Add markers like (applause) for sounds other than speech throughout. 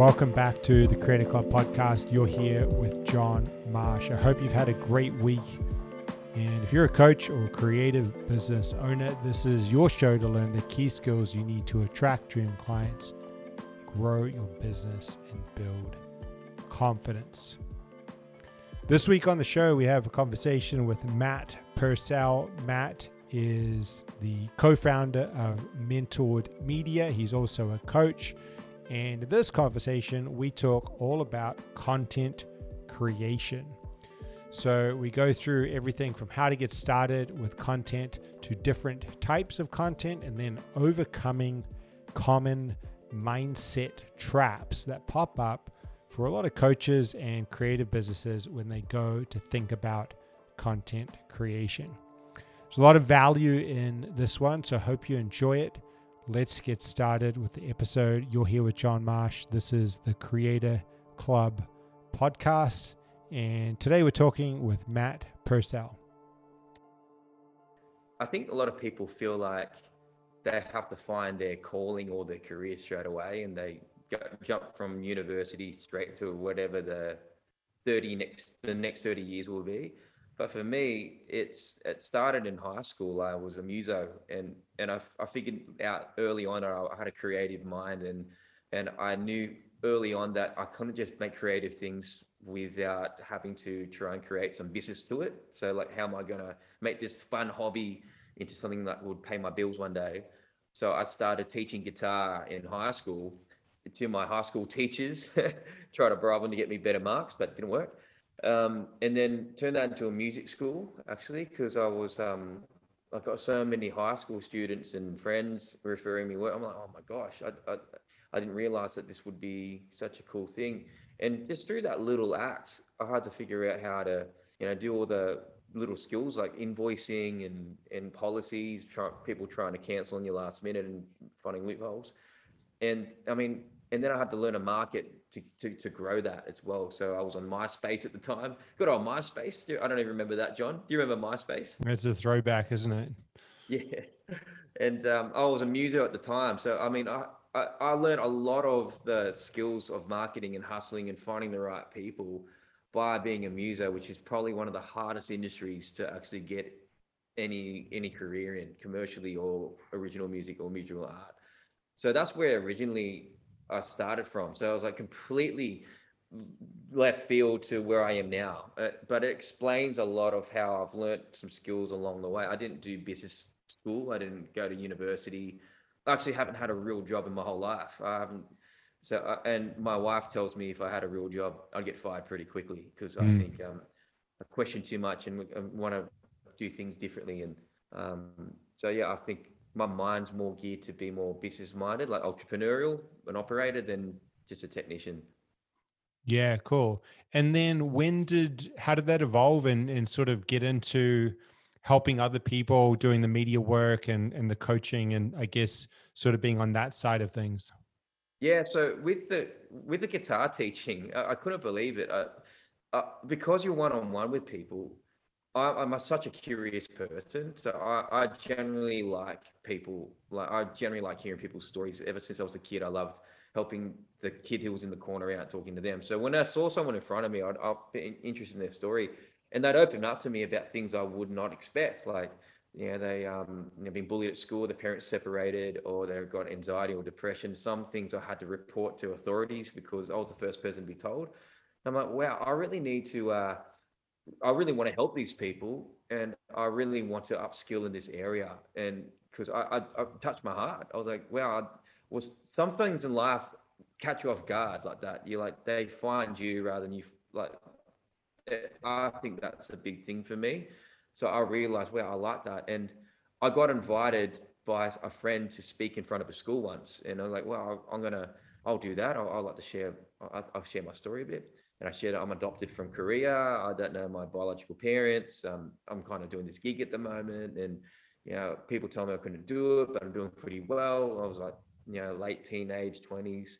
Welcome back to the Creator Club podcast. You're here with John Marsh. I hope you've had a great week. And if you're a coach or creative business owner, this is your show to learn the key skills you need to attract dream clients, grow your business, and build confidence. This week on the show, we have a conversation with Matt Purcell. Matt is the co founder of Mentored Media, he's also a coach. And this conversation, we talk all about content creation. So we go through everything from how to get started with content to different types of content and then overcoming common mindset traps that pop up for a lot of coaches and creative businesses when they go to think about content creation. There's a lot of value in this one, so I hope you enjoy it let's get started with the episode. You're here with John Marsh. This is the Creator Club podcast. And today we're talking with Matt Purcell. I think a lot of people feel like they have to find their calling or their career straight away and they jump from university straight to whatever the 30 next the next 30 years will be but for me, it's it started in high school. I was a muso, and and I, I figured out early on I had a creative mind, and and I knew early on that I couldn't just make creative things without having to try and create some business to it. So like, how am I gonna make this fun hobby into something that would pay my bills one day? So I started teaching guitar in high school to my high school (laughs) teachers, (laughs) try to bribe them to get me better marks, but it didn't work um, and then turned that into a music school actually because I was um, I got so many high school students and friends referring me work. I'm like, oh my gosh, I, I, I didn't realize that this would be such a cool thing. And just through that little act, I had to figure out how to you know do all the little skills like invoicing and and policies, try, people trying to cancel on your last minute and finding loopholes. And I mean, and then I had to learn a market to, to, to grow that as well. So I was on MySpace at the time. Good old MySpace. I don't even remember that, John. Do you remember MySpace? It's a throwback, isn't it? (laughs) Yeah. And um, I was a muso at the time. So, I mean, I, I, I learned a lot of the skills of marketing and hustling and finding the right people by being a muso, which is probably one of the hardest industries to actually get any any career in commercially or original music or musical art. So that's where originally I started from. So I was like completely left field to where I am now. Uh, but it explains a lot of how I've learned some skills along the way. I didn't do business school. I didn't go to university. I actually haven't had a real job in my whole life. I haven't. So, uh, and my wife tells me if I had a real job, I'd get fired pretty quickly because mm. I think um, I question too much and want to do things differently. And um, so, yeah, I think my mind's more geared to be more business minded, like entrepreneurial, an operator than just a technician. Yeah, cool. And then when did how did that evolve and and sort of get into helping other people doing the media work and and the coaching and I guess sort of being on that side of things? Yeah, so with the with the guitar teaching, I, I couldn't believe it. Uh, uh, because you're one on one with people, I, am such a curious person, so I, I generally like people. Like I generally like hearing people's stories. Ever since I was a kid, I loved helping the kid who was in the corner out talking to them. So when I saw someone in front of me, I'd, I'd be interested in their story, and they'd open up to me about things I would not expect, like you know they um you know, been bullied at school, the parents separated, or they've got anxiety or depression. Some things I had to report to authorities because I was the first person to be told. I'm like, wow, I really need to. Uh, I really want to help these people and I really want to upskill in this area. And because I, I, I, touched my heart, I was like, wow, I was some things in life catch you off guard like that. You like, they find you rather than you like, eh, I think that's a big thing for me. So I realized, wow, I like that. And I got invited by a friend to speak in front of a school once. And I was like, well, I'm going to, I'll do that. I'll, I'll like to share, I'll, I'll share my story a bit and I shared I'm adopted from Korea. I don't know my biological parents. Um, I'm kind of doing this gig at the moment, and you know, people tell me I couldn't do it, but I'm doing pretty well. I was like, you know, late teenage, twenties,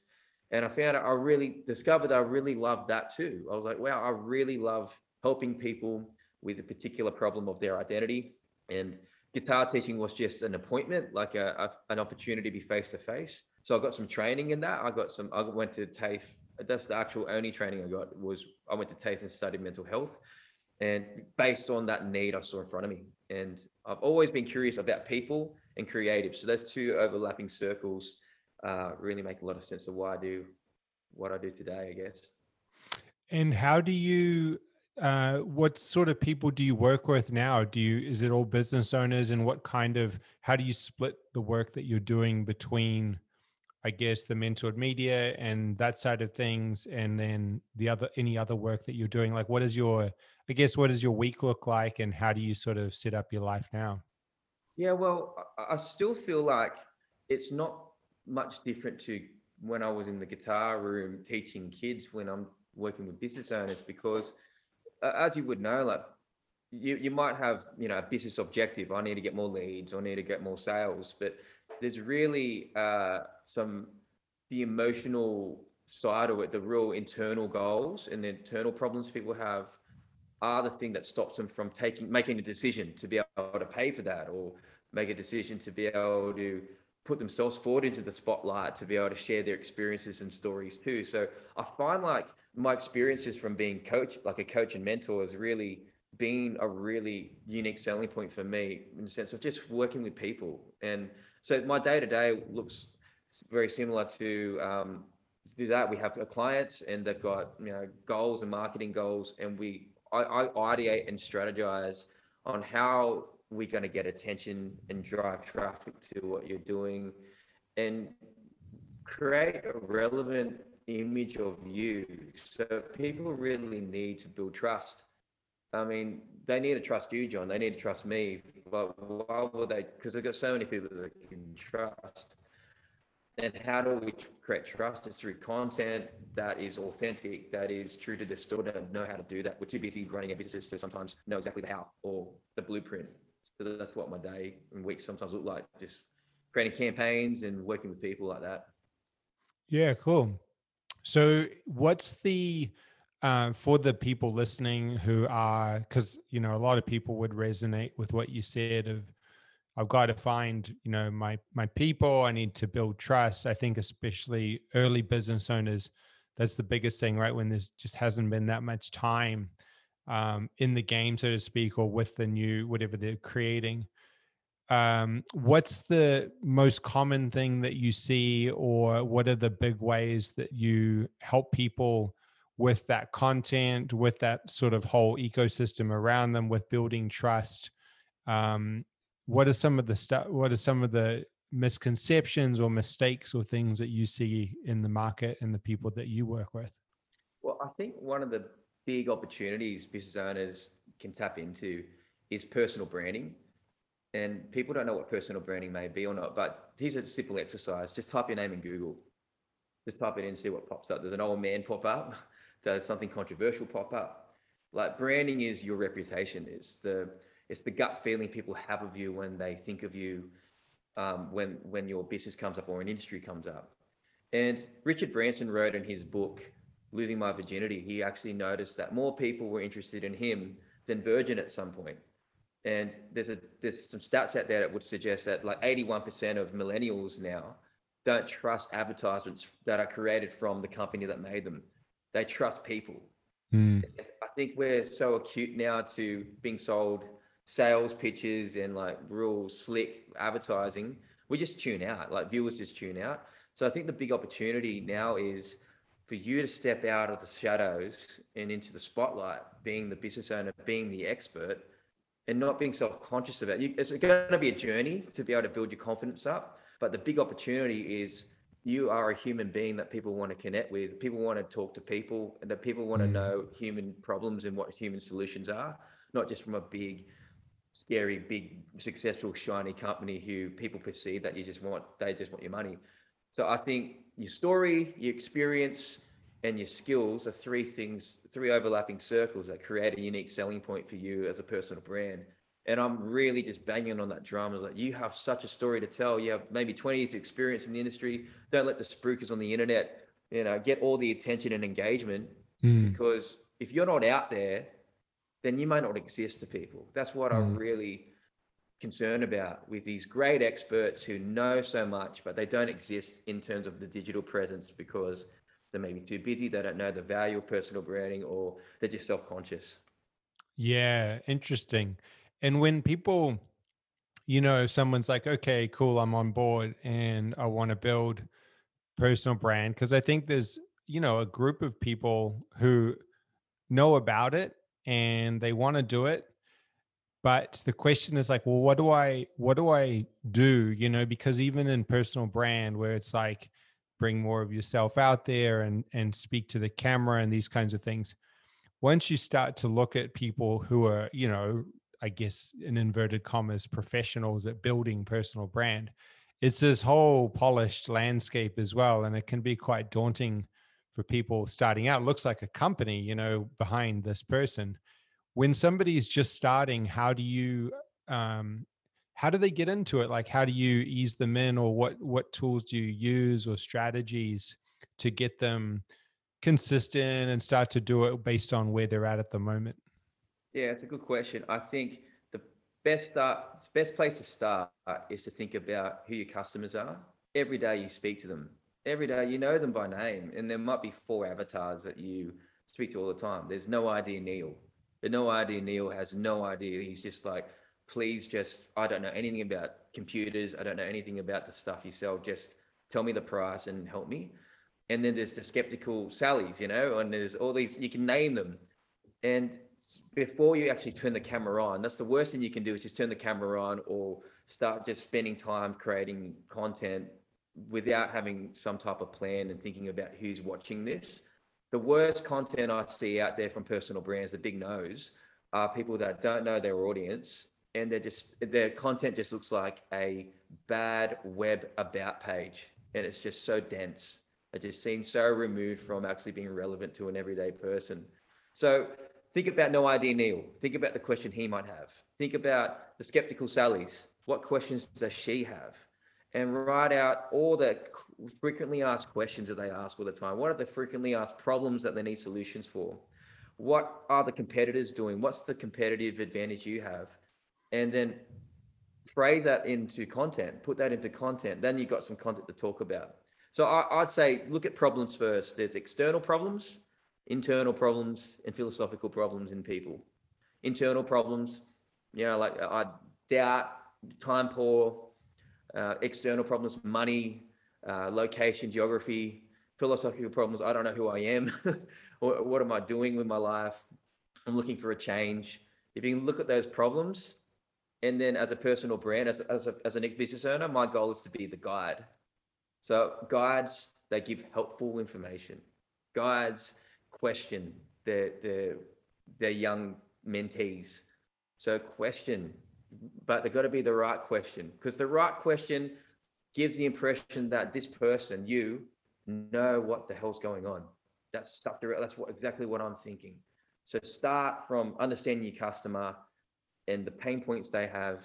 and I found out I really discovered I really loved that too. I was like, wow, I really love helping people with a particular problem of their identity, and guitar teaching was just an appointment, like a, a an opportunity to be face to face. So I got some training in that. I got some. I went to TAFE. That's the actual only training I got was I went to TAFE and studied mental health, and based on that need I saw in front of me, and I've always been curious about people and creative. So those two overlapping circles uh, really make a lot of sense of why I do what I do today, I guess. And how do you uh, what sort of people do you work with now? Do you is it all business owners and what kind of how do you split the work that you're doing between I guess the mentored media and that side of things and then the other any other work that you're doing like what is your I guess what does your week look like and how do you sort of set up your life now? Yeah, well, I still feel like it's not much different to when I was in the guitar room teaching kids when I'm working with business owners because uh, as you would know, like you, you might have, you know, a business objective. I need to get more leads. I need to get more sales. But there's really uh, some, the emotional side of it, the real internal goals and the internal problems people have are the thing that stops them from taking, making a decision to be able to pay for that or make a decision to be able to put themselves forward into the spotlight to be able to share their experiences and stories too. So I find like my experiences from being coach, like a coach and mentor, has really been a really unique selling point for me in the sense of just working with people. And so my day to day looks very similar to um, do that. We have clients and they've got you know goals and marketing goals, and we I, I ideate and strategize on how we're going to get attention and drive traffic to what you're doing, and create a relevant image of you. So people really need to build trust. I mean, they need to trust you, John. They need to trust me. But why would they? Because they've got so many people that they can trust. And how do we create trust? It's through content that is authentic, that is true to the story, to know how to do that. We're too busy running a business to sometimes know exactly the how or the blueprint. So that's what my day and week sometimes look like, just creating campaigns and working with people like that. Yeah, cool. So, what's the uh, for the people listening who are because you know a lot of people would resonate with what you said of I've got to find you know my my people. I need to build trust. I think especially early business owners, that's the biggest thing, right? When there's just hasn't been that much time um, in the game, so to speak, or with the new whatever they're creating um, what's the most common thing that you see or what are the big ways that you help people with that content with that sort of whole ecosystem around them with building trust um, what are some of the stuff what are some of the misconceptions or mistakes or things that you see in the market and the people that you work with well i think one of the big opportunities business owners can tap into is personal branding and people don't know what personal branding may be or not, but here's a simple exercise. Just type your name in Google. Just type it in see what pops up. Does an old man pop up? Does something controversial pop up? Like branding is your reputation. It's the it's the gut feeling people have of you when they think of you um, when when your business comes up or an industry comes up. And Richard Branson wrote in his book Losing My Virginity, he actually noticed that more people were interested in him than Virgin at some point. And there's a there's some stats out there that would suggest that like 81% of millennials now don't trust advertisements that are created from the company that made them. They trust people. Mm. I think we're so acute now to being sold sales pitches and like real slick advertising. We just tune out, like viewers just tune out. So I think the big opportunity now is for you to step out of the shadows and into the spotlight, being the business owner, being the expert, and not being self-conscious about it. It's going to be a journey to be able to build your confidence up. But the big opportunity is you are a human being that people want to connect with. People want to talk to people, and that people want to mm. know human problems and what human solutions are, not just from a big, scary, big, successful, shiny company who people perceive that you just want. They just want your money. So I think your story, your experience, and your skills are three things, three overlapping circles that create a unique selling point for you as a personal brand. And I'm really just banging on that drum. Is like you have such a story to tell. You have maybe 20 years of experience in the industry. Don't let the spruikers on the internet, you know, get all the attention and engagement. Mm. Because if you're not out there, then you may not exist to people. That's what mm. I really concerned about with these great experts who know so much, but they don't exist in terms of the digital presence because they're maybe too busy, they don't know the value of personal branding, or they're just self conscious. Yeah, interesting. And when people, you know, someone's like, okay, cool, I'm on board and I want to build personal brand, because I think there's, you know, a group of people who know about it and they want to do it but the question is like well what do i what do i do? You know because even in personal brand where it's like bring more of yourself out there and and speak to the camera and these kinds of things once you start to look at people who are you know i guess in inverted commas professionals at building personal brand. It's this whole polished landscape as well and it can be quite daunting for people starting out. It looks like a company you know behind this person. When somebody's just starting how do you um, how do they get into it? Like how do you ease them in or what what tools do you use or strategies to get them consistent and start to do it based on where they're at at the moment yeah it's a good question i think the best start best place to start is to think about who your customers are every day you speak to them every day you know them by name and there might be four avatars that you speak to all the time there's no idea neil but no idea. Neil has no idea. He's just like, please just, I don't know anything about computers. I don't know anything about the stuff you sell. Just tell me the price and help me. And then there's the skeptical Sallies, you know, and there's all these, you can name them. And before you actually turn the camera on, that's the worst thing you can do is just turn the camera on or start just spending time creating content without having some type of plan and thinking about who's watching this the worst content I see out there from personal brands, the big nose, are people that don't know their audience and they're just their content just looks like a bad web about page and it's just so dense. It just seems so removed from actually being relevant to an everyday person. So think about No Idea Neil. Think about the question he might have. Think about the skeptical Sally's. What questions does she have? and write out all the frequently asked questions that they ask all the time. What are the frequently asked problems that they need solutions for? What are the competitors doing? What's the competitive advantage you have? And then phrase that into content, put that into content. Then you've got some content to talk about. So I, would say look at problems first. There's external problems, internal problems, and philosophical problems in people. Internal problems, you know, like I doubt, time poor, uh, external problems, money, uh, location, geography, philosophical problems. I don't know who I am. (laughs) what, what am I doing with my life? I'm looking for a change. If you can look at those problems, and then as a personal brand, as, as, a, as a business owner, my goal is to be the guide. So guides, they give helpful information. Guides question their, their, their young mentees. So question, but they've got to be the right question because the right question gives the impression that this person, you, know what the hell's going on. That's stuff. That's what exactly what I'm thinking. So start from understanding your customer and the pain points they have,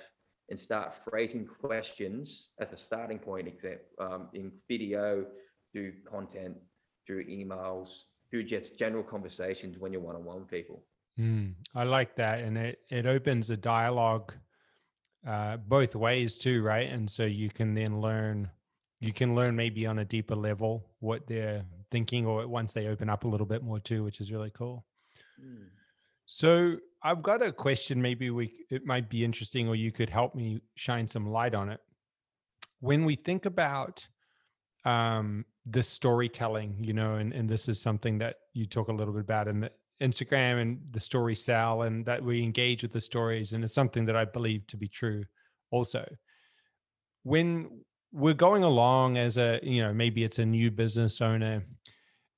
and start phrasing questions as a starting point. Um, in video, through content, through emails, just general conversations when you're one-on-one with people. Mm, I like that, and it it opens a dialogue uh, both ways too, right? And so you can then learn, you can learn maybe on a deeper level what they're thinking, or once they open up a little bit more too, which is really cool. Mm. So I've got a question. Maybe we it might be interesting, or you could help me shine some light on it. When we think about um, the storytelling, you know, and, and this is something that you talk a little bit about in the Instagram and the story sell and that we engage with the stories. And it's something that I believe to be true also. When we're going along as a, you know, maybe it's a new business owner,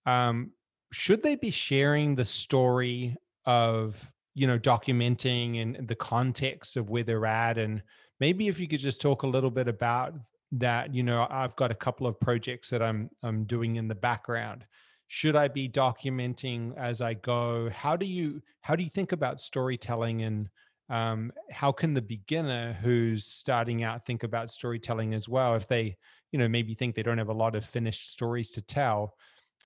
um, should they be sharing the story of, you know, documenting and the context of where they're at? And maybe if you could just talk a little bit about that, you know, I've got a couple of projects that I'm I'm doing in the background should i be documenting as i go how do you how do you think about storytelling and um, how can the beginner who's starting out think about storytelling as well if they you know maybe think they don't have a lot of finished stories to tell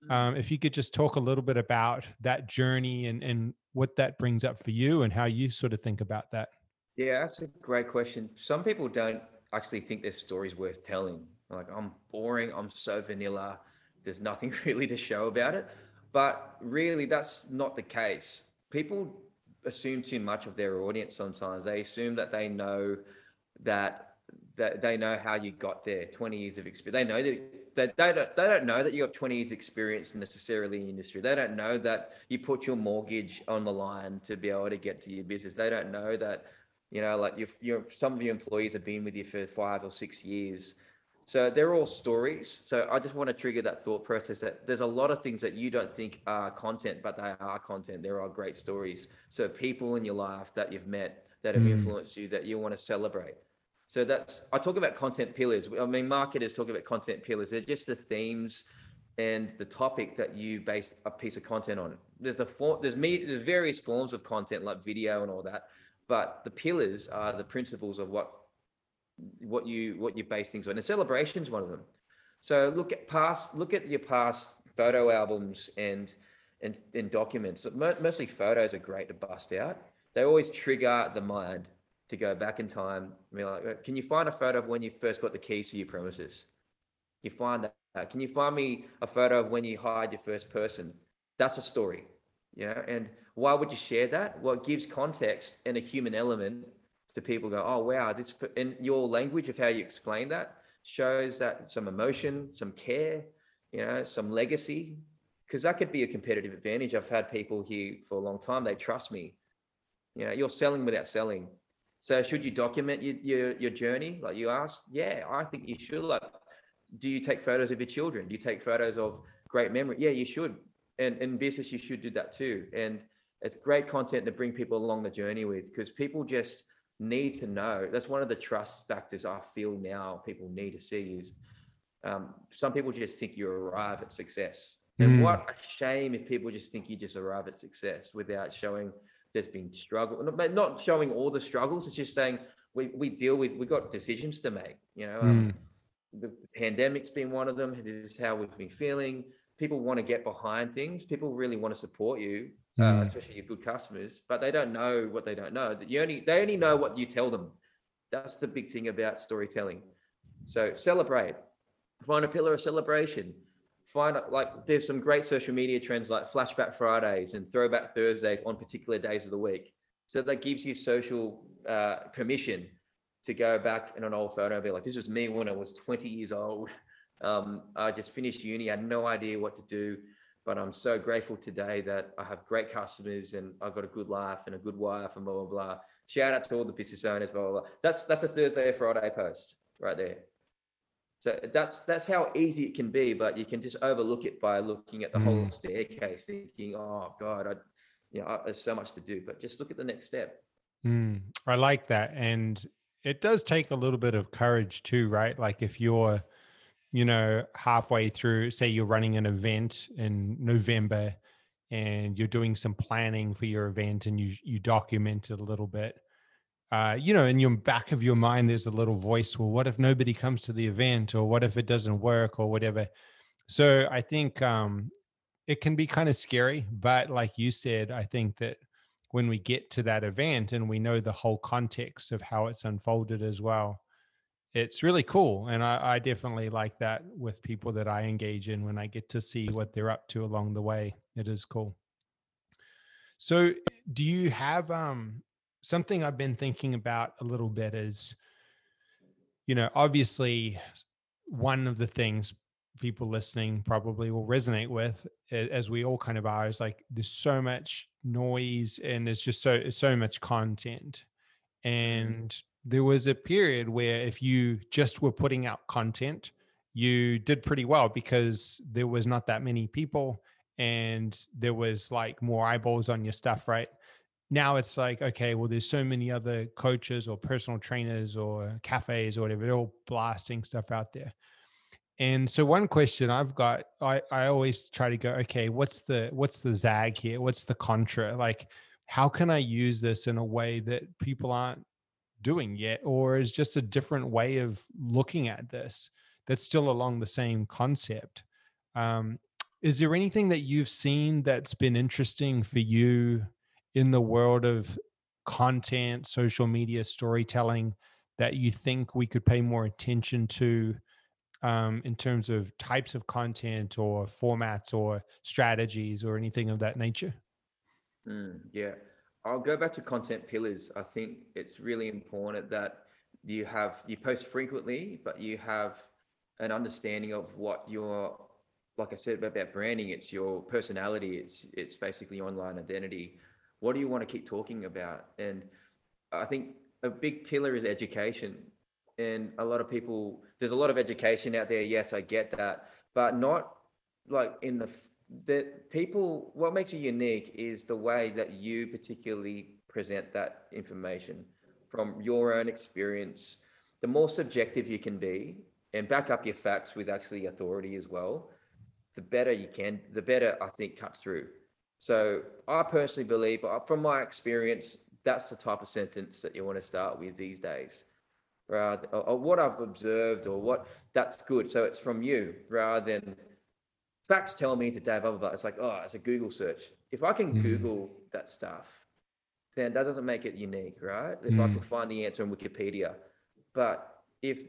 mm-hmm. um, if you could just talk a little bit about that journey and and what that brings up for you and how you sort of think about that Yeah, that's a great question. Some people don't actually think their story's worth telling. Like, I'm boring, I'm so vanilla, there's nothing (laughs) really to show about it. But really, that's not the case. People assume too much of their audience sometimes. They assume that they know that that they know how you got there 20 years of experience they know that, that they, don't, they don't know that you have 20 years experience necessarily in the industry they don't know that you put your mortgage on the line to be able to get to your business they don't know that you know like you your some of your employees have been with you for five or six years so they're all stories so i just want to trigger that thought process that there's a lot of things that you don't think are content but they are content there are great stories so people in your life that you've met that have mm. influenced you that you want to celebrate so that's I talk about content pillars. I mean, marketers talk about content pillars. They're just the themes and the topic that you base a piece of content on. There's a form, there's me, there's various forms of content like video and all that, but the pillars are the principles of what what you what you base things on. And celebration is one of them. So look at past, look at your past photo albums and and, and documents. Mostly photos are great to bust out. They always trigger the mind to go back in time. I mean, like, can you find a photo of when you first got the keys to your premises? You find that. Can you find me a photo of when you hired your first person? That's a story, you know. And why would you share that? Well, it gives context and a human element to people. Go, oh wow, this in your language of how you explain that shows that some emotion, some care, you know, some legacy, because that could be a competitive advantage. I've had people here for a long time. They trust me. You know, you're selling without selling so should you document your, your, your journey, like you asked? Yeah, I think you should. Like, do you take photos of your children? Do you take photos of great memory? Yeah, you should. And in business, you should do that too. And it's great content to bring people along the journey with because people just need to know. That's one of the trust factors I feel now people need to see is um, some people just think you arrive at success. And mm. what a shame if people just think you just arrive at success without showing there's been struggle, not showing all the struggles. It's just saying we, we deal with, we've got decisions to make, you know, um, mm. the pandemic's been one of them. This is how we've been feeling. People want to get behind things. People really want to support you, uh, mm. uh, especially your good customers, but they don't know what they don't know. That you only, they only know what you tell them. That's the big thing about storytelling. So celebrate, find a pillar of celebration find like there's some great social media trends like flashback Fridays and throwback Thursdays on particular days of the week. So that gives you social uh, permission to go back in an old photo and be like, this was me when I was 20 years old. (laughs) Um, I just finished uni, I had no idea what to do, but I'm so grateful today that I have great customers and I've got a good life and a good wife and blah, blah, blah. Shout out to all the business owners, blah, blah, blah. That's, that's a Thursday or Friday post right there. So that's that's how easy it can be, but you can just overlook it by looking at the mm. whole staircase, thinking, "Oh God, I, you know, there's so much to do." But just look at the next step. Mm, I like that, and it does take a little bit of courage too, right? Like if you're, you know, halfway through, say you're running an event in November, and you're doing some planning for your event, and you you document it a little bit uh, you know, in your back of your mind, there's a little voice. Well, what if nobody comes to the event, or what if it doesn't work, or whatever. So I think um, it can be kind of scary, but like you said, I think that when we get to that event and we know the whole context of how it's unfolded as well, it's really cool. And I, I definitely like that with people that I engage in when I get to see what they're up to along the way. It is cool. So, do you have um, something I've been thinking about a little bit is, you know, obviously one of the things people listening probably will resonate with as we all kind of are is like there's so much noise and there's just so so much content mm-hmm. and there was a period where if you just were putting out content you did pretty well because there was not that many people and there was like more eyeballs on your stuff right? Now it's like okay well there's so many other coaches or personal trainers or cafes or whatever they're all blasting stuff out there. And so one question i've got i i always try to go okay what's the what's the zag here? What's the contra? Like how can i use this in a way that people aren't doing yet or is just a different way of looking at this that's still along the same concept um, is there anything that you've seen that's been interesting for you in the world of content, social media, storytelling that you think we could pay more attention to um, in terms of types of content or formats or strategies or anything of that nature? Mm, yeah, I'll go back to content pillars. I think it's really important that you have you post frequently, but you have an understanding of what your like I said about branding, it's your personality, it's it's basically online identity. What do you want to keep talking about? And I think a big pillar is education. And a lot of people, there's a lot of education out there. Yes, I get that, but not like in the that people. What makes you unique is the way that you particularly present that information from your own experience. The more subjective you can be, and back up your facts with actually authority as well, the better you can, the better I think cuts through. So I personally believe, uh, from my experience, that's the type of sentence that you want to start with these days. Rather, or, or what I've observed, or what that's good. So it's from you rather than facts tell me today, blah, blah, blah. It's like, oh, it's a Google search. If I can mm. Google that stuff, then that doesn't make it unique, right? If mm. I can find the answer on Wikipedia. But if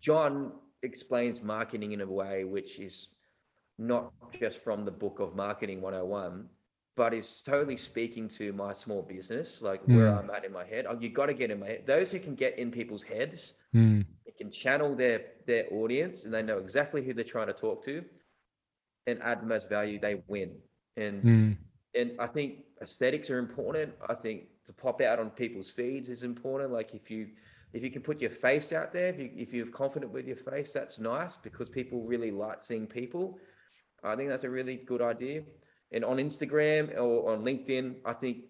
John explains marketing in a way which is not just from the book of Marketing 101, but is totally speaking to my small business, like mm. where I'm at in my head. Oh, you got to get in my head. Those who can get in people's heads, mm. they can channel their their audience, and they know exactly who they're trying to talk to, and add the most value. They win, and mm. and I think aesthetics are important. I think to pop out on people's feeds is important. Like if you if you can put your face out there, if, you, if you're confident with your face, that's nice because people really like seeing people. I think that's a really good idea. And on Instagram or on LinkedIn, I think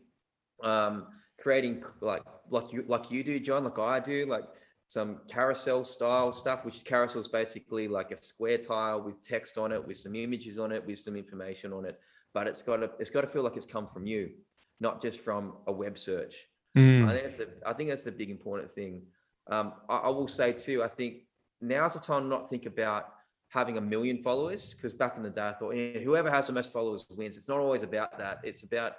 um, creating like like you like you do, John, like I do, like some carousel style stuff, which carousel is basically like a square tile with text on it, with some images on it, with some information on it. But it's got to it's got to feel like it's come from you, not just from a web search. Mm. I think that's the I think that's the big important thing. Um, I, I, will say too. I think now's the time to not think about having a million followers because back in the day I thought yeah, whoever has the most followers wins. It's not always about that. It's about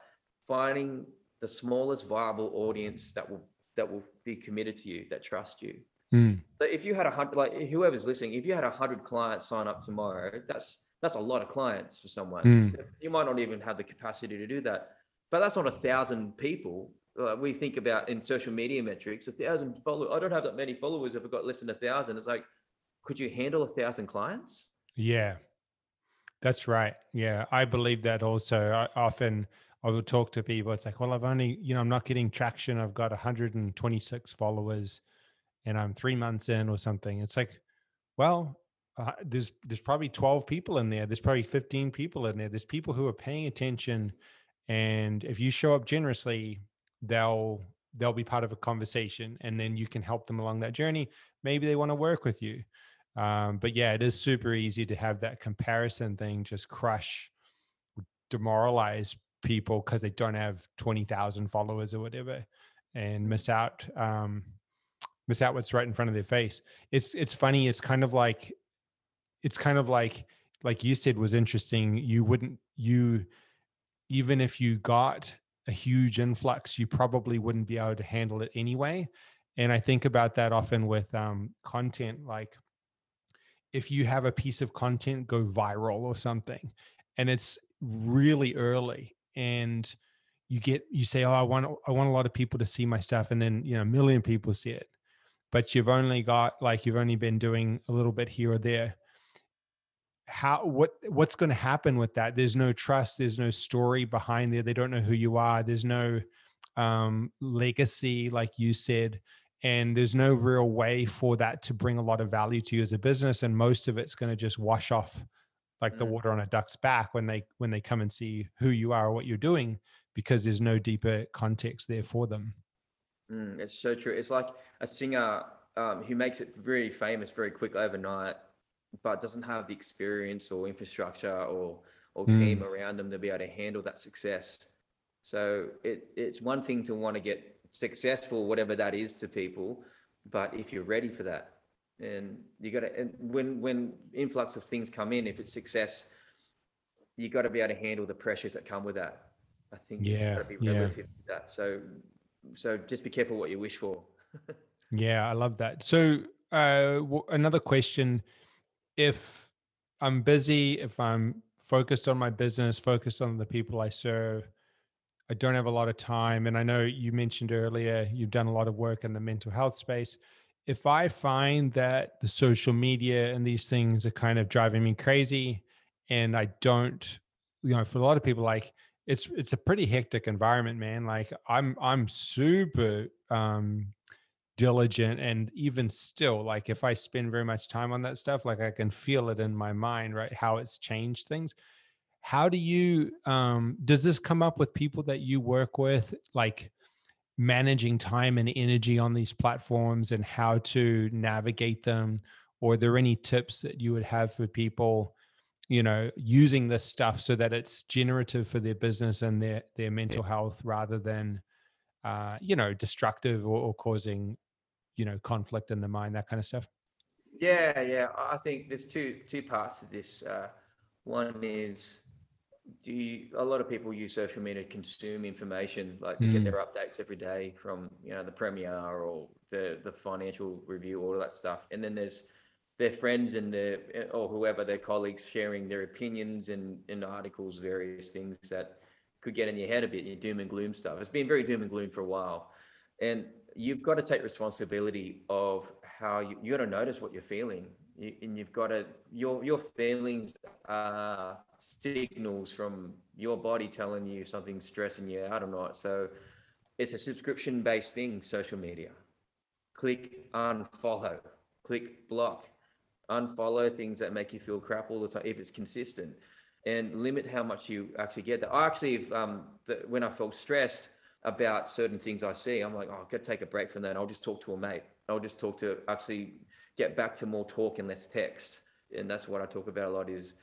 finding the smallest viable audience that will that will be committed to you, that trust you. Mm. So if you had a hundred, like whoever's listening, if you had a hundred clients sign up tomorrow, that's that's a lot of clients for someone. Mm. You might not even have the capacity to do that, but that's not a thousand people. Uh, we think about in social media metrics, a thousand followers. I don't have that many followers. If I've got less than a thousand, it's like could you handle a thousand clients? Yeah, that's right. Yeah, I believe that also. I often I will talk to people. It's like, well, I've only, you know, I'm not getting traction. I've got 126 followers, and I'm three months in or something. It's like, well, uh, there's there's probably 12 people in there. There's probably 15 people in there. There's people who are paying attention, and if you show up generously, they'll they'll be part of a conversation, and then you can help them along that journey. Maybe they want to work with you. Um, but yeah, it is super easy to have that comparison thing just crush, demoralize people because they don't have 20,000 followers or whatever and miss out, um, miss out what's right in front of their face. It's, it's funny. It's kind of like, it's kind of like, like you said was interesting. You wouldn't, you, even if you got a huge influx, you probably wouldn't be able to handle it anyway. And I think about that often with um, content, like, if you have a piece of content go viral or something and it's really early and you get you say oh i want i want a lot of people to see my stuff and then you know a million people see it. But you've only got like you've only been doing a little bit here or there. How what what's going to happen with that? There's no trust there's no story behind there they don't know who you are there's no um legacy like you said and there's no real way for that to bring a lot of value to you as a business and most of it's going to just wash off like the mm. water on a duck's back when they when they come and see who you are or what you're doing because there's no deeper context there for them mm, it's so true it's like a singer um, who makes it very famous very quick overnight but doesn't have the experience or infrastructure or or mm. team around them to be able to handle that success so it, it's one thing to want to get successful, whatever that is to people. But if you're ready for that, and you got to, and when when influx of things come in, if it's success, you got to be able to handle the pressures that come with that. I think yeah, it's got to be relative yeah. to that. So so just be careful what you wish for. (laughs) yeah, I love that. So uh, w- another question: If I'm busy, if I'm focused on my business, focused on the people I serve, I don't have a lot of time. And I know you mentioned earlier you've done a lot of work in the mental health space. If I find that the social media and these things are kind of driving me crazy, and I don't, you know, for a lot of people, like it's it's a pretty hectic environment, man. Like I'm I'm super um diligent and even still like if i spend very much time on that stuff like i can feel it in my mind right how it's changed things how do you um does this come up with people that you work with like managing time and energy on these platforms and how to navigate them? Or are there any tips that you would have for people you know using this stuff so that it's generative for their business and their their mental health rather than uh, you know destructive or, or causing you know conflict in the mind that kind of stuff? Yeah yeah. I think there's two two parts to this. Uh, one is do you, a lot of people use social media to consume information like to get hmm. their updates every day from you know the premier or the the financial review all of that stuff. And then there's their friends and their or whoever their colleagues sharing their opinions and in articles various things that could get in your head a bit your doom and gloom stuff. It's been very doom and gloom for a while. And you've got to take responsibility of how you, you got to notice what you're feeling. You, and you've got to your your feelings are signals from your body telling you something's stressing you out or not so it's a subscription based thing social media click unfollow click block unfollow things that make you feel crap all the time if it's consistent and limit how much you actually get i actually um the, when i felt stressed about certain things I see, I'm like, oh, I've got to take a break from that. I'll just talk to a mate. I'll just talk to actually get back to more talk and less text. And that's what I talk about a lot is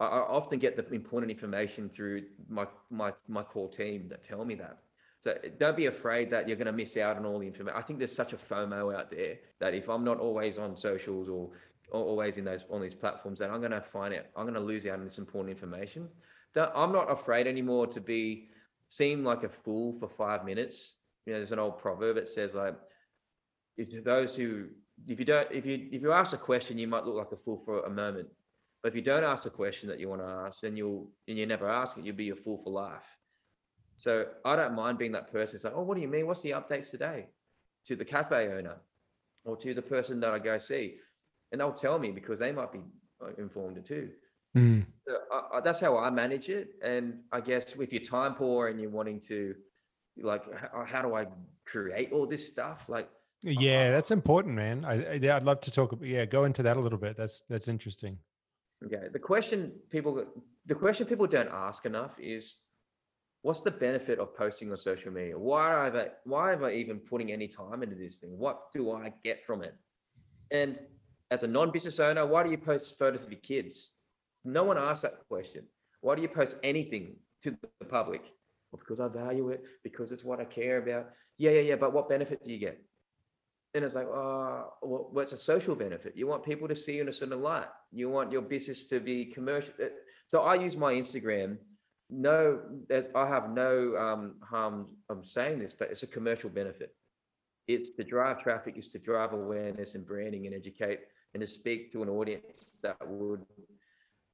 I, I often get the important information through my, my, my core team that tell me that. So don't be afraid that you're going to miss out on all the information. I think there's such a FOMO out there that if I'm not always on socials or, or always in those on these platforms, that I'm going to find it. I'm going to lose out on this important information. That I'm not afraid anymore to be seem like a fool for five minutes. You know, there's an old proverb that says like, if those who, if you don't, if you if you ask a question, you might look like a fool for a moment. But if you don't ask a question that you want to ask, then you'll and you never ask it, you'll be a fool for life. So I don't mind being that person. It's like, oh, what do you mean? What's the updates today? To the cafe owner or to the person that I go see. And they'll tell me because they might be uh, informed too. Mm. So I, I, that's how I manage it. And I guess with your time poor and you're wanting to, like, how, how do I create all this stuff? Like, yeah, that's important, man. I, I, I'd love to talk. Yeah, go into that a little bit. That's that's interesting. Okay, the question people the question people don't ask enough is, what's the benefit of posting on social media? Why am I why am I even putting any time into this thing? What do I get from it? And as a non-business owner, why do you post photos of your kids? No one asks that question. Why do you post anything to the public? Well, because I value it, because it's what I care about. Yeah, yeah, yeah. But what benefit do you get? And it's like, oh, well, what's a social benefit? You want people to see you in a certain light. You want your business to be commercial. Uh, so I use my Instagram. No, there's, I have no um, harm of saying this, but it's a commercial benefit. It's to drive traffic, is to drive awareness and branding and educate and to speak to an audience that would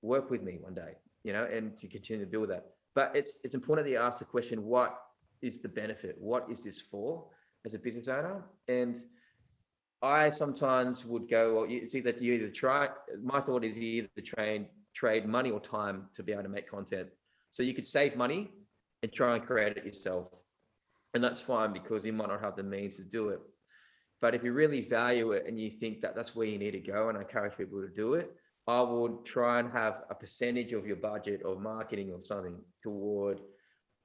work with me one day, you know, and to continue to build that. But it's it's important that you ask the question, what is the benefit? What is this for as a business owner? And I sometimes would go, well, it's either you either try. My thought is you either trade trade money or time to be able to make content. So you could save money and try and create it yourself, and that's fine because you might not have the means to do it. But if you really value it and you think that that's where you need to go, and I encourage people to do it, I would try and have a percentage of your budget or marketing or something toward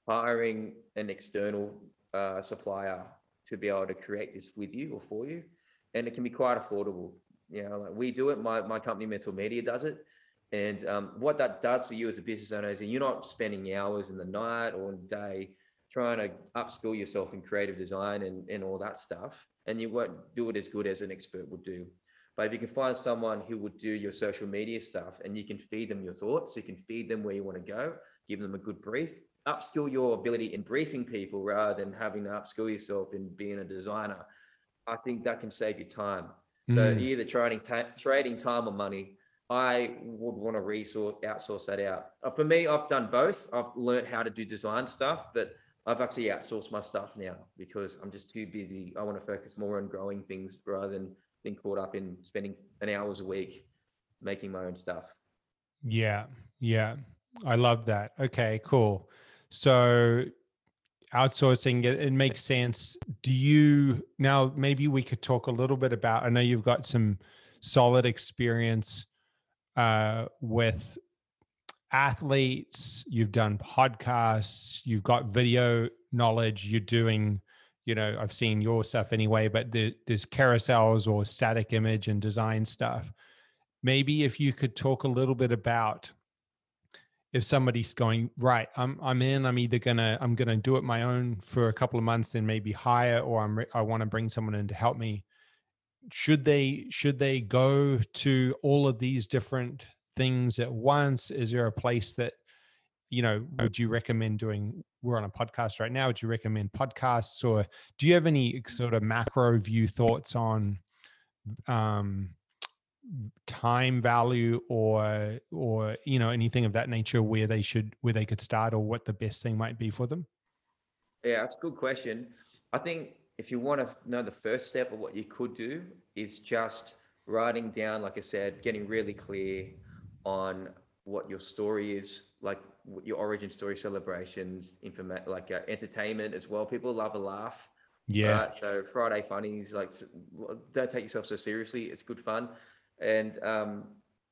hiring an external uh, supplier to be able to create this with you or for you. And it can be quite affordable. You know, like we do it. My, my company, Mentored Media, does it. And um, what that does for you as a business owner is you're not spending hours in the night or in the day trying to upskill yourself in creative design and, and all that stuff. And you won't do it as good as an expert would do. But if you can find someone who would do your social media stuff and you can feed them your thoughts, you can feed them where you want to go, give them a good brief, upskill your ability in briefing people rather than having to upskill yourself in being a designer, I think that can save you time. So Mm. either trading ta- trading time or money, I would want to resource outsource that out. Uh, for me, I've done both. I've learned how to do design stuff, but I've actually outsourced my stuff now because I'm just too busy. I want to focus more on growing things rather than being caught up in spending an hours a week making my own stuff. Yeah, yeah. I love that. Okay, cool. So outsourcing it, it makes sense. Do you now maybe we could talk a little bit about I know you've got some solid experience uh with athletes, you've done podcasts, you've got video knowledge, you're doing you know, I've seen your stuff anyway, but there, there's carousels or static image and design stuff. Maybe if you could talk a little bit about if somebody's going right i'm i'm in i'm either gonna i'm gonna do it my own for a couple of months then maybe hire or i'm i want to bring someone in to help me should they should they go to all of these different things at once? Is there a place that you know would you recommend doing we're on a podcast right now would you recommend podcasts or do you have any sort of macro view thoughts on um time value or or you know anything of that nature where they should where they could start or what the best thing might be for them Yeah, that's a good question. I think if you want to know the first step of what you could do is just writing down, like I said, getting really clear on what your story is, like your origin story celebrations, informa- like uh, entertainment as well. People love a laugh. yeah Right? So Friday funnies, like don't take yourself so seriously. It's good fun, and um,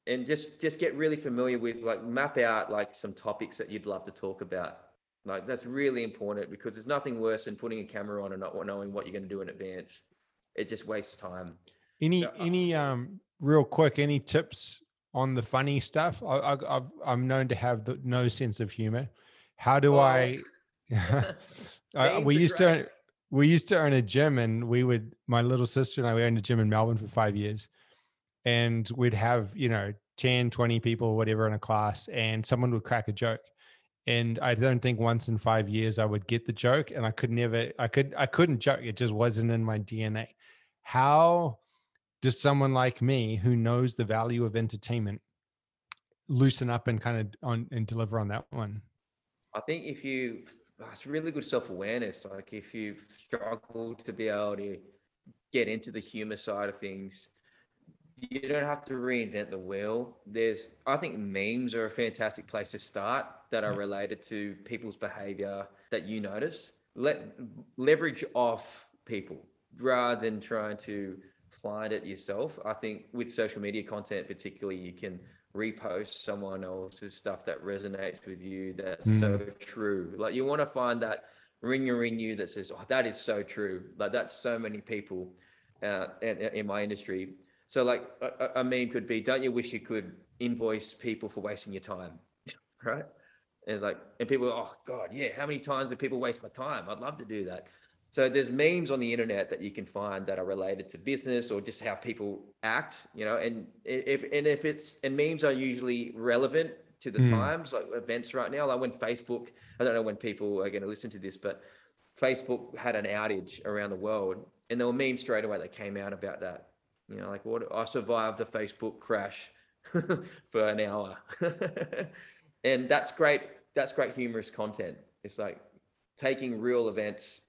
and just just get really familiar with like map out like some topics that you'd love to talk about. Like that's really important because there's nothing worse than putting a camera on and not knowing what you're going to do in advance. It just wastes time. any Yeah, uh, any um real quick any tips on the funny stuff I, I I've, i'm known to have the, no sense of humor how do Oh. (laughs) (laughs) i Memes we used great. to we used to own a gym and we would my little sister and i we owned a gym in melbourne for five years and we'd have you know 10 20 people or whatever in a class and someone would crack a joke and i don't think once in five years i would get the joke and i could never i could i couldn't joke it just wasn't in my dna how does someone like me who knows the value of entertainment loosen up and kind of on and deliver on that one I think if you, oh, it's really good self awareness. Like if you struggle to be able to get into the humor side of things, you don't have to reinvent the wheel. There's, I think memes are a fantastic place to start that are related to people's behavior that you notice. Let leverage off people rather than trying to find it yourself. I think with social media content, particularly, you can repost someone else's stuff that resonates with you that's so true. Like you want to find that ringer in you that says, "Oh, that is so true." Like that's so many people uh, in, in my industry. So like a, a- meme could be, "Don't you wish you could invoice people for wasting your time?" (laughs) right? And like, and people, oh God, yeah, how many times do people waste my time? I'd love to do that. So there's memes on the internet that you can find that are related to business or just how people act, you know, and if and if it's and memes are usually relevant to the Mm. times, like events right now. Like when Facebook, I don't know when people are going to listen to this, but Facebook had an outage around the world, and there were memes straight away that came out about that. You know, like what I survived the Facebook crash (laughs) for an hour, (laughs) and that's great. That's great humorous content. It's like taking real events,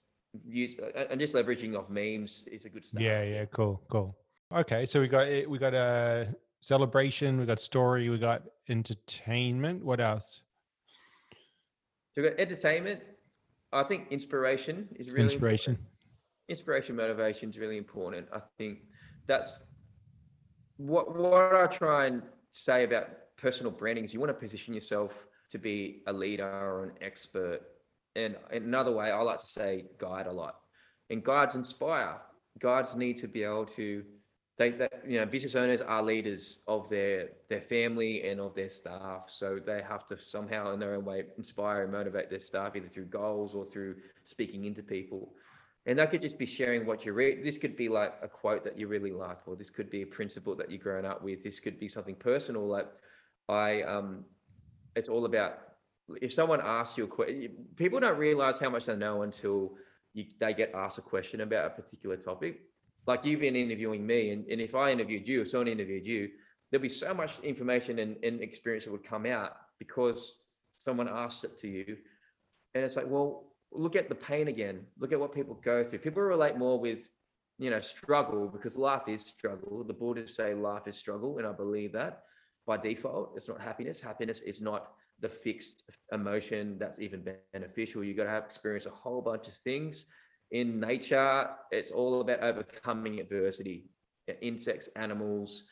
use and just leveraging off memes is a good start. Yeah, yeah, cool, cool. Okay, so we got eh, we got a celebration, we got story, we got entertainment. What else? So we've got entertainment. I think inspiration is really Inspiration. important. Inspiration, motivation is really important. I think that's what what I try and say about personal branding is you want to position yourself to be a leader or an expert. And another way I like to say guide a lot. And guides inspire. Guides need to be able to they, that you know business owners are leaders of their their family and of their staff so they have to somehow in their own way inspire and motivate their staff either through goals or through speaking into people and that could just be sharing what you read this could be like a quote that you really like or this could be a principle that you've grown up with this could be something personal like i um it's all about if someone asks you a question, people don't realize how much they know until you, they get asked a question about a particular topic. Like you've been interviewing me, and, and if I interviewed you, or someone interviewed you, there'll be so much information and, and experience that would come out because someone asked it to you. And it's like, well, look at the pain again. Look at what people go through. People relate more with, you know, struggle because life is struggle. The Buddhists say life is struggle, and I believe that by default. It's not happiness. Happiness is not the fixed emotion that's even beneficial. You got to have experience a whole bunch of things. In nature, it's all about overcoming adversity. Insects, animals,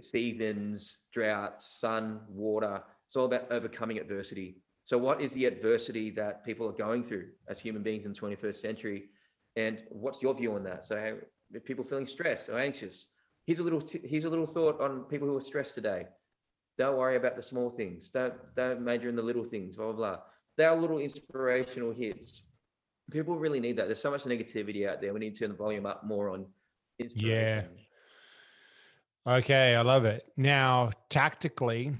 seasons, droughts, sun, water. It's all about overcoming adversity. So, what is the adversity that people are going through as human beings in the 21st century? And what's your view on that? So, people feeling stressed or anxious, here's a little t- here's a little thought on people who are stressed today. Don't worry about the small things. Don't don't major in the little things. Blah blah blah. They are little inspirational hits. People really need that. There's so much negativity out there. We need to turn the volume up more on inspiration. Yeah. Okay, I love it. Now, tactically,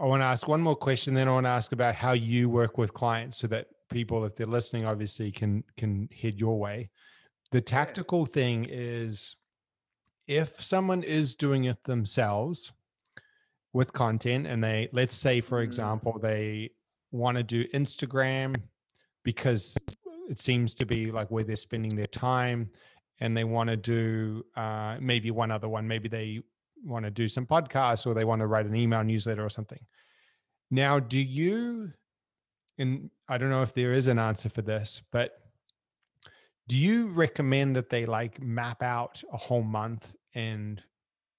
I want to ask one more question. Then I want to ask about how you work with clients, so that people, if they're listening, obviously can can head your way. The tactical thing is, if someone is doing it themselves with content, and they, let's say, for Mm. example, they want to do Instagram because it seems to be like where they're spending their time and they want to do uh, maybe one other one maybe they want to do some podcasts or they want to write an email newsletter or something. Now do you and i don't know if there is an answer for this but do you recommend that they like map out a whole month and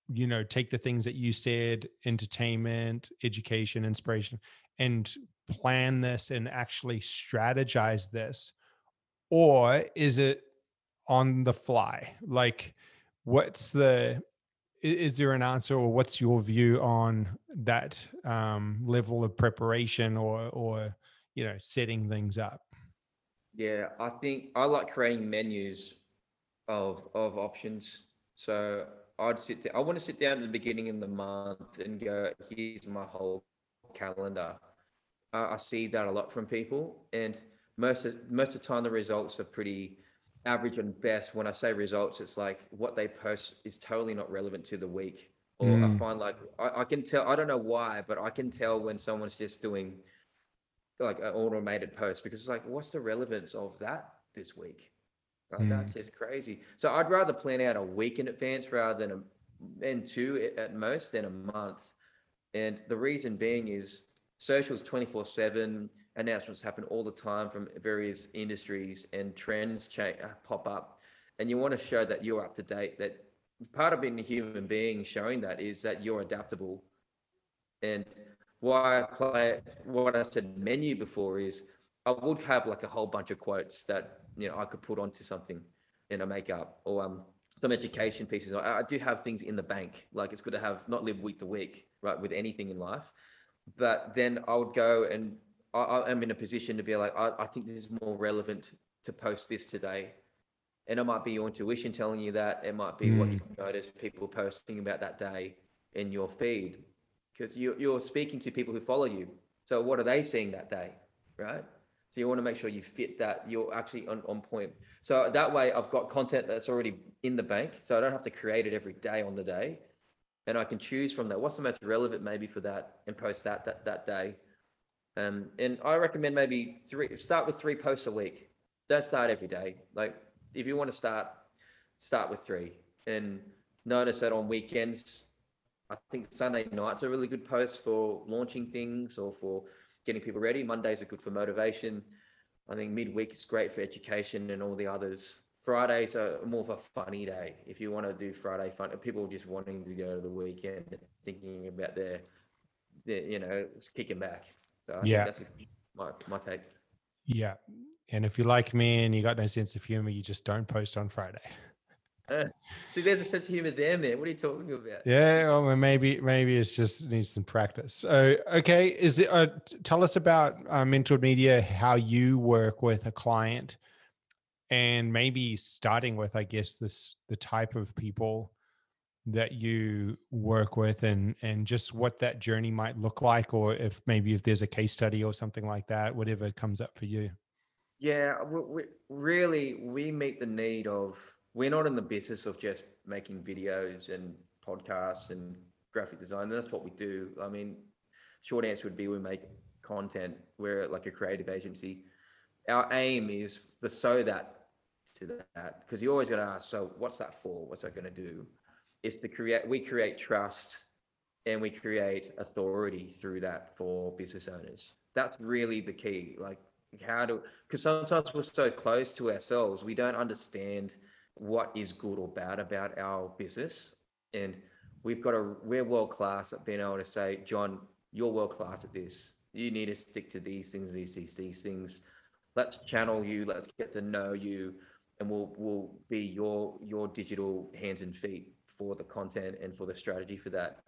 you know take the things that you said entertainment education inspiration and plan this and actually strategize this? Or is it on the fly? Like what's the is there an answer or what's your view on that um, level of preparation or or you know setting things up Yeah, I think I like creating menus of of options. So I'd sit there, I want to sit down at the beginning of the month and go, here's my whole calendar. Uh, I see that a lot from people, and most of most of the time the results are pretty average and best. When I say results, it's like what they post is totally not relevant to the week. Or I Mm. find like I, I can tell I don't know why, but I can tell when someone's just doing like an automated post because it's like, what's the relevance of that this week? Like, Mm. That's just crazy. So I'd rather plan out a week in advance rather than a and two at- most than a month. And the reason being is socials 24 7 announcements happen all the time from various industries and trends cha- uh, pop up. And you want to show that you're up to date, that part of being a human being showing that is that you're adaptable. And why I play what I said menu before is I would have like a whole bunch of quotes that you know I could put onto something in a makeup or um some education pieces. I, I do have things in the bank. Like it's good to have not live week to week, right, with anything in life. But then I would go and I, I am in a position to be like, I, I think this is more relevant to post this today. And it might be your intuition telling you that. It might be what hmm. you notice people posting about that day in your feed because you, you're speaking to people who follow you. So what are they seeing that day, right? So you want to make sure you fit that. You're actually on, on point. So that way, I've got content that's already in the bank, so I don't have to create it every day on the day, and I can choose from that. What's the most relevant maybe for that, and post that that that day. Um, and I recommend maybe three. Start with three posts a week. Don't start every day. Like if you want to start, start with three, and notice that on weekends I think Sunday nights are really good post for launching things or for getting people ready. Mondays are good for motivation. I think midweek is great for education and all the others. Fridays are more of a funny day. If you want to do Friday fun, people just wanting to go to the weekend, thinking about their, their you know, kicking back. So Yeah. that's my my take. yeah and if you're like me and you got no sense of humor you just don't post on friday (laughs) See, there's a sense of humor there, man. What are you talking about? Yeah, well, maybe maybe it's just needs some practice. So, okay, is it? Uh, tell us about uh, Mentored Media, how you work with a client, and maybe starting with, I guess, this the type of people that you work with and and just what that journey might look like or if maybe if there's a case study or something like that whatever comes up for you? Yeah we, we, really we meet the need of we're not in the business of just making videos and podcasts and graphic design. That's what we do. I mean short answer would be we make content. We're like a creative agency. Our aim is the so that to that because you always got to ask so what's that for? What's that going to do is to create we create trust and we create authority through that for business owners. That's really the key like how do because sometimes we're so close to ourselves we don't understand what is good or bad about our business. And we've got a we're world class at being able to say john you're world class at this. You need to stick to these things these these these things. Let's channel you. Let's get to know you. And we'll we'll be your your digital hands and feet for the content and for the strategy for that.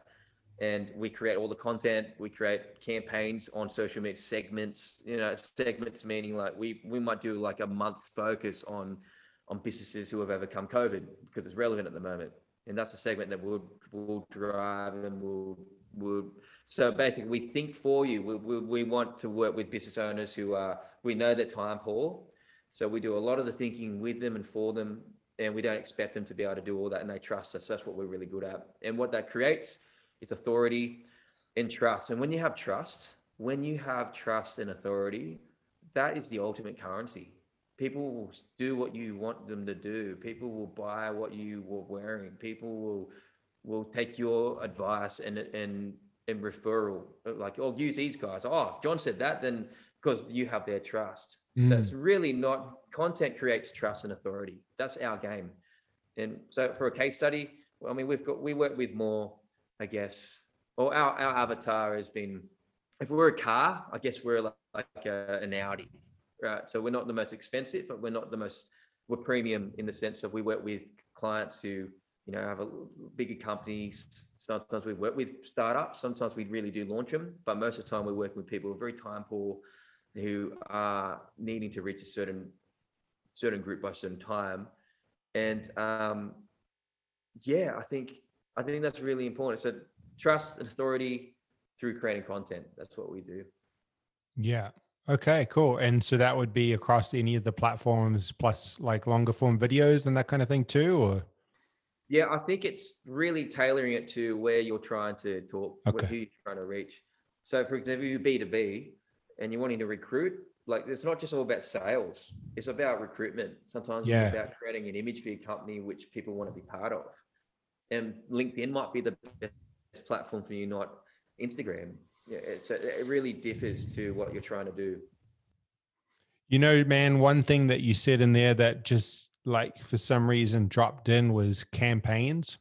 And we create all the content. We create campaigns on social media segments. You know, segments meaning like we we might do like a month focus on on businesses who have overcome COVID because it's relevant at the moment. And that's a segment that we'll will drive and we'll will so basically we think for you we, we, we want to work with business owners who are we know they're time poor so we do a lot of the thinking with them and for them and we don't expect them to be able to do all that and they trust us. That's what we're really good at. And what that creates is authority and trust. And when you have trust when you have trust and authority that is the ultimate currency. People will do what you want them to do. People will buy what you were wearing. People will will take your advice and and and referral like oh use these guys. Oh if john said that then because you have their trust Mm. So it's really not content creates trust and authority. That's our game. And so for a case study, I mean, we've got we work with more, I guess, or our, our avatar has been if we're a car, I guess we're like, like a, an Audi, right? So we're not the most expensive, but we're not the most we're premium in the sense of we work with clients who you know have a bigger companies. Sometimes we work with startups. Sometimes we really do launch them, but most of the time we're working with people who are very time poor who are needing to reach a certain certain group by a certain time. And um yeah i think i think that's really important. So trust and authority through creating content. That's what we do. Yeah. Okay cool. And so that would be across any of the platforms plus like longer form videos and that kind of thing too or? Yeah i think it's really tailoring it to where you're trying to talk okay. who you're trying to reach. So for example you b2b and you're wanting to recruit, like it's not just all about sales. It's about recruitment. Sometimes yeah. it's about creating an image for your company which people want to be part of. And LinkedIn might be the best platform for you, not Instagram. Yeah, it's a, it really differs to what you're trying to do. You know, man, one thing that you said in there that just like for some reason dropped in was campaigns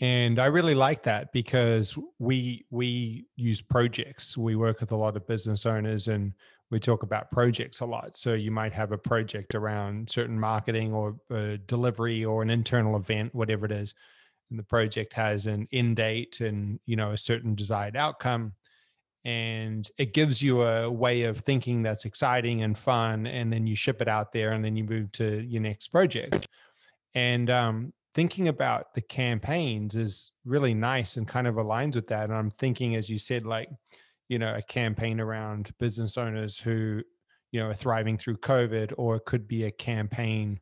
and i really like that because we we use projects. We work with a lot of business owners and we talk about projects a lot. So you might have a project around certain marketing or delivery or an internal event whatever it is and the project has an end date and you know a certain desired outcome. And it gives you a way of thinking that's exciting and fun and then you ship it out there and then you move to your next project. And um, thinking about the campaigns is really nice and kind of aligns with that. And I'm thinking, as you said, like, you know, a campaign around business owners who, you know, are thriving through COVID, or it could be a campaign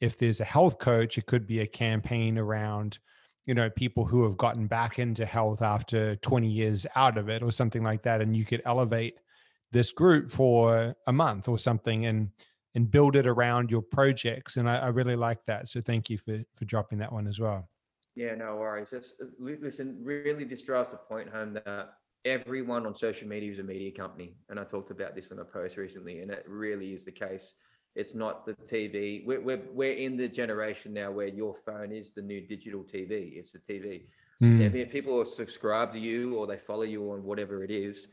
if there's a health coach, it could be a campaign around, you know, people who have gotten back into health after 20 years out of it or something like that. And you could elevate this group for a month or something. And and build it around your projects. And I, I really like that. So thank you for for dropping that one as well. Yeah, no worries. Uh, listen, really, this drives the point home that everyone on social media is a media company, and I talked about this on a post recently, and it really is the case. It's not the TV. We're we're, we're in the generation now where your phone is the new digital TV. It's the TV. Mm. If, if people subscribe to you or they follow you on whatever it is,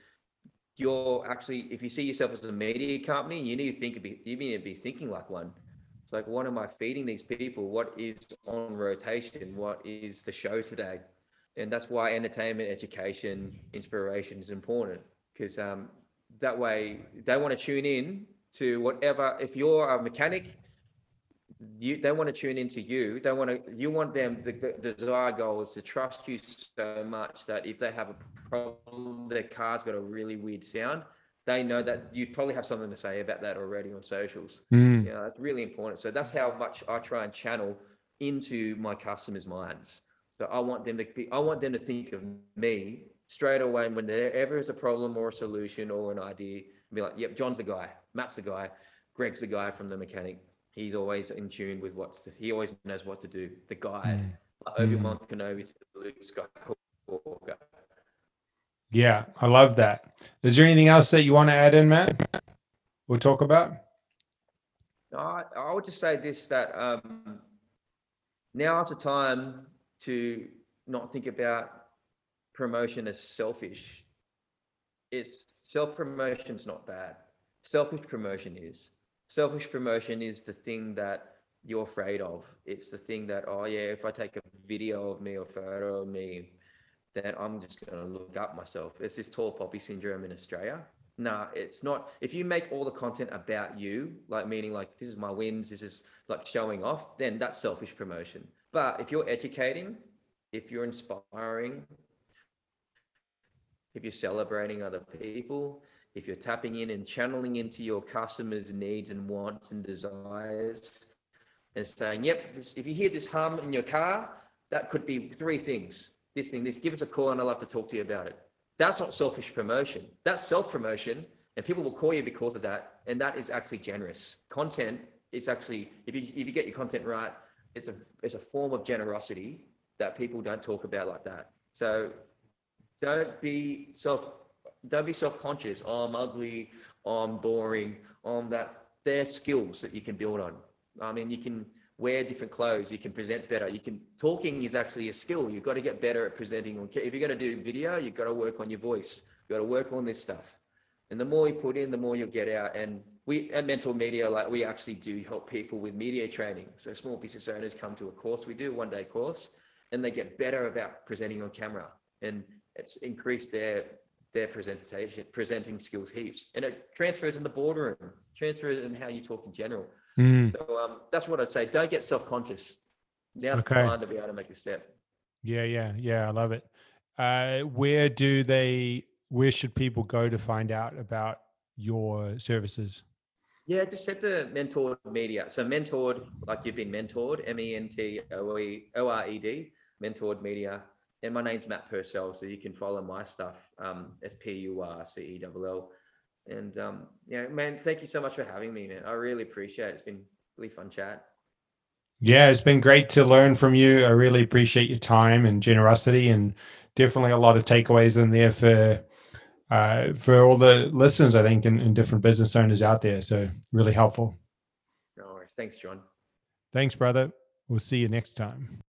you're actually if you see yourself as a media company, you need to think, you need to be thinking like one. It's like what am I feeding these people? What is on rotation? What is the show today? And that's why entertainment, education, inspiration is important because um, that way they want to tune in to whatever. If you're a mechanic, you they want to tune into you. They want to you want them the, the desire goal is to trust you so much that if they have a problem, their car's got a really weird sound, they know that you probably have something to say about that already on socials. Mm. Yeah, that's really important. So that's how much I try and channel into my customers' minds. So I want them to be, I want them to think of me straight away when there ever is a problem or a solution or an idea, be like, yep, John's the guy, Matt's the guy, Greg's the guy from the mechanic. He's always in tune with what's, to, he always knows what to do. The guide, Mm. Obi Mm. Wan Kenobi to Luke Skywalker. Yeah, I love that. Is there anything else that you want to add in, Matt? We'll talk about. I, I would just say this that um, now is the time to not think about promotion as selfish. It's self promotion's not bad. Selfish promotion is. Selfish promotion is the thing that you're afraid of. It's the thing that, oh yeah, if I take a video of me or photo of me, then I'm just going to look up myself. It's this tall poppy syndrome in Australia. Nah, it's not. If you make all the content about you, like meaning like this is my wins, this is like showing off, then that's selfish promotion. But if you're educating, if you're inspiring, if you're celebrating other people, if you're tapping in and channeling into your customers' needs and wants and desires, and saying, "Yep, this, if you hear this hum in your car, that could be three things. This thing, this. Give us a call, and I'd love to talk to you about it." That's not selfish promotion. That's self promotion, and people will call you because of that, and that is actually generous. Content is actually, if you if you get your content right, it's a it's a form of generosity that people don't talk about like that. So don't be self don't be self-conscious. Oh, i'm ugly. Oh, i'm boring. Oh, i'm that they're skills that you can build on. I mean you can wear different clothes. You can present better. You can talking is actually a skill. You've got to get better at presenting if you're going to do video you've got to work on your voice. You've got to work on this stuff. And the more you put in the more you'll get out. And we at Mentored Media like we actually do help people with media training. So small business owners come to a course. We do a one day course and they get better about presenting on camera. And it's increased their their presentation presenting skills heaps and it transfers in the boardroom transfers in how you talk in general Mm. so um, that's what i'd say don't get self-conscious now's Okay. the time to be able to make a step Yeah, yeah, yeah. I love it. Uh, where do they? Where should people go to find out about your services? yeah just set the mentored media so mentored like you've been mentored m-e-n-t-o-e-o-r-e-d mentored media and my name's matt purcell so you can follow my stuff um s-p-u-r-c-e-l-l and um yeah man thank you so much for having me man i really appreciate it it's been really fun chat Yeah, it's been great to learn from you. I really appreciate your time and generosity, and definitely a lot of takeaways in there for uh, for all the listeners. I think and, and different business owners out there. So really helpful. no worries thanks john Thanks, brother. We'll see you next time.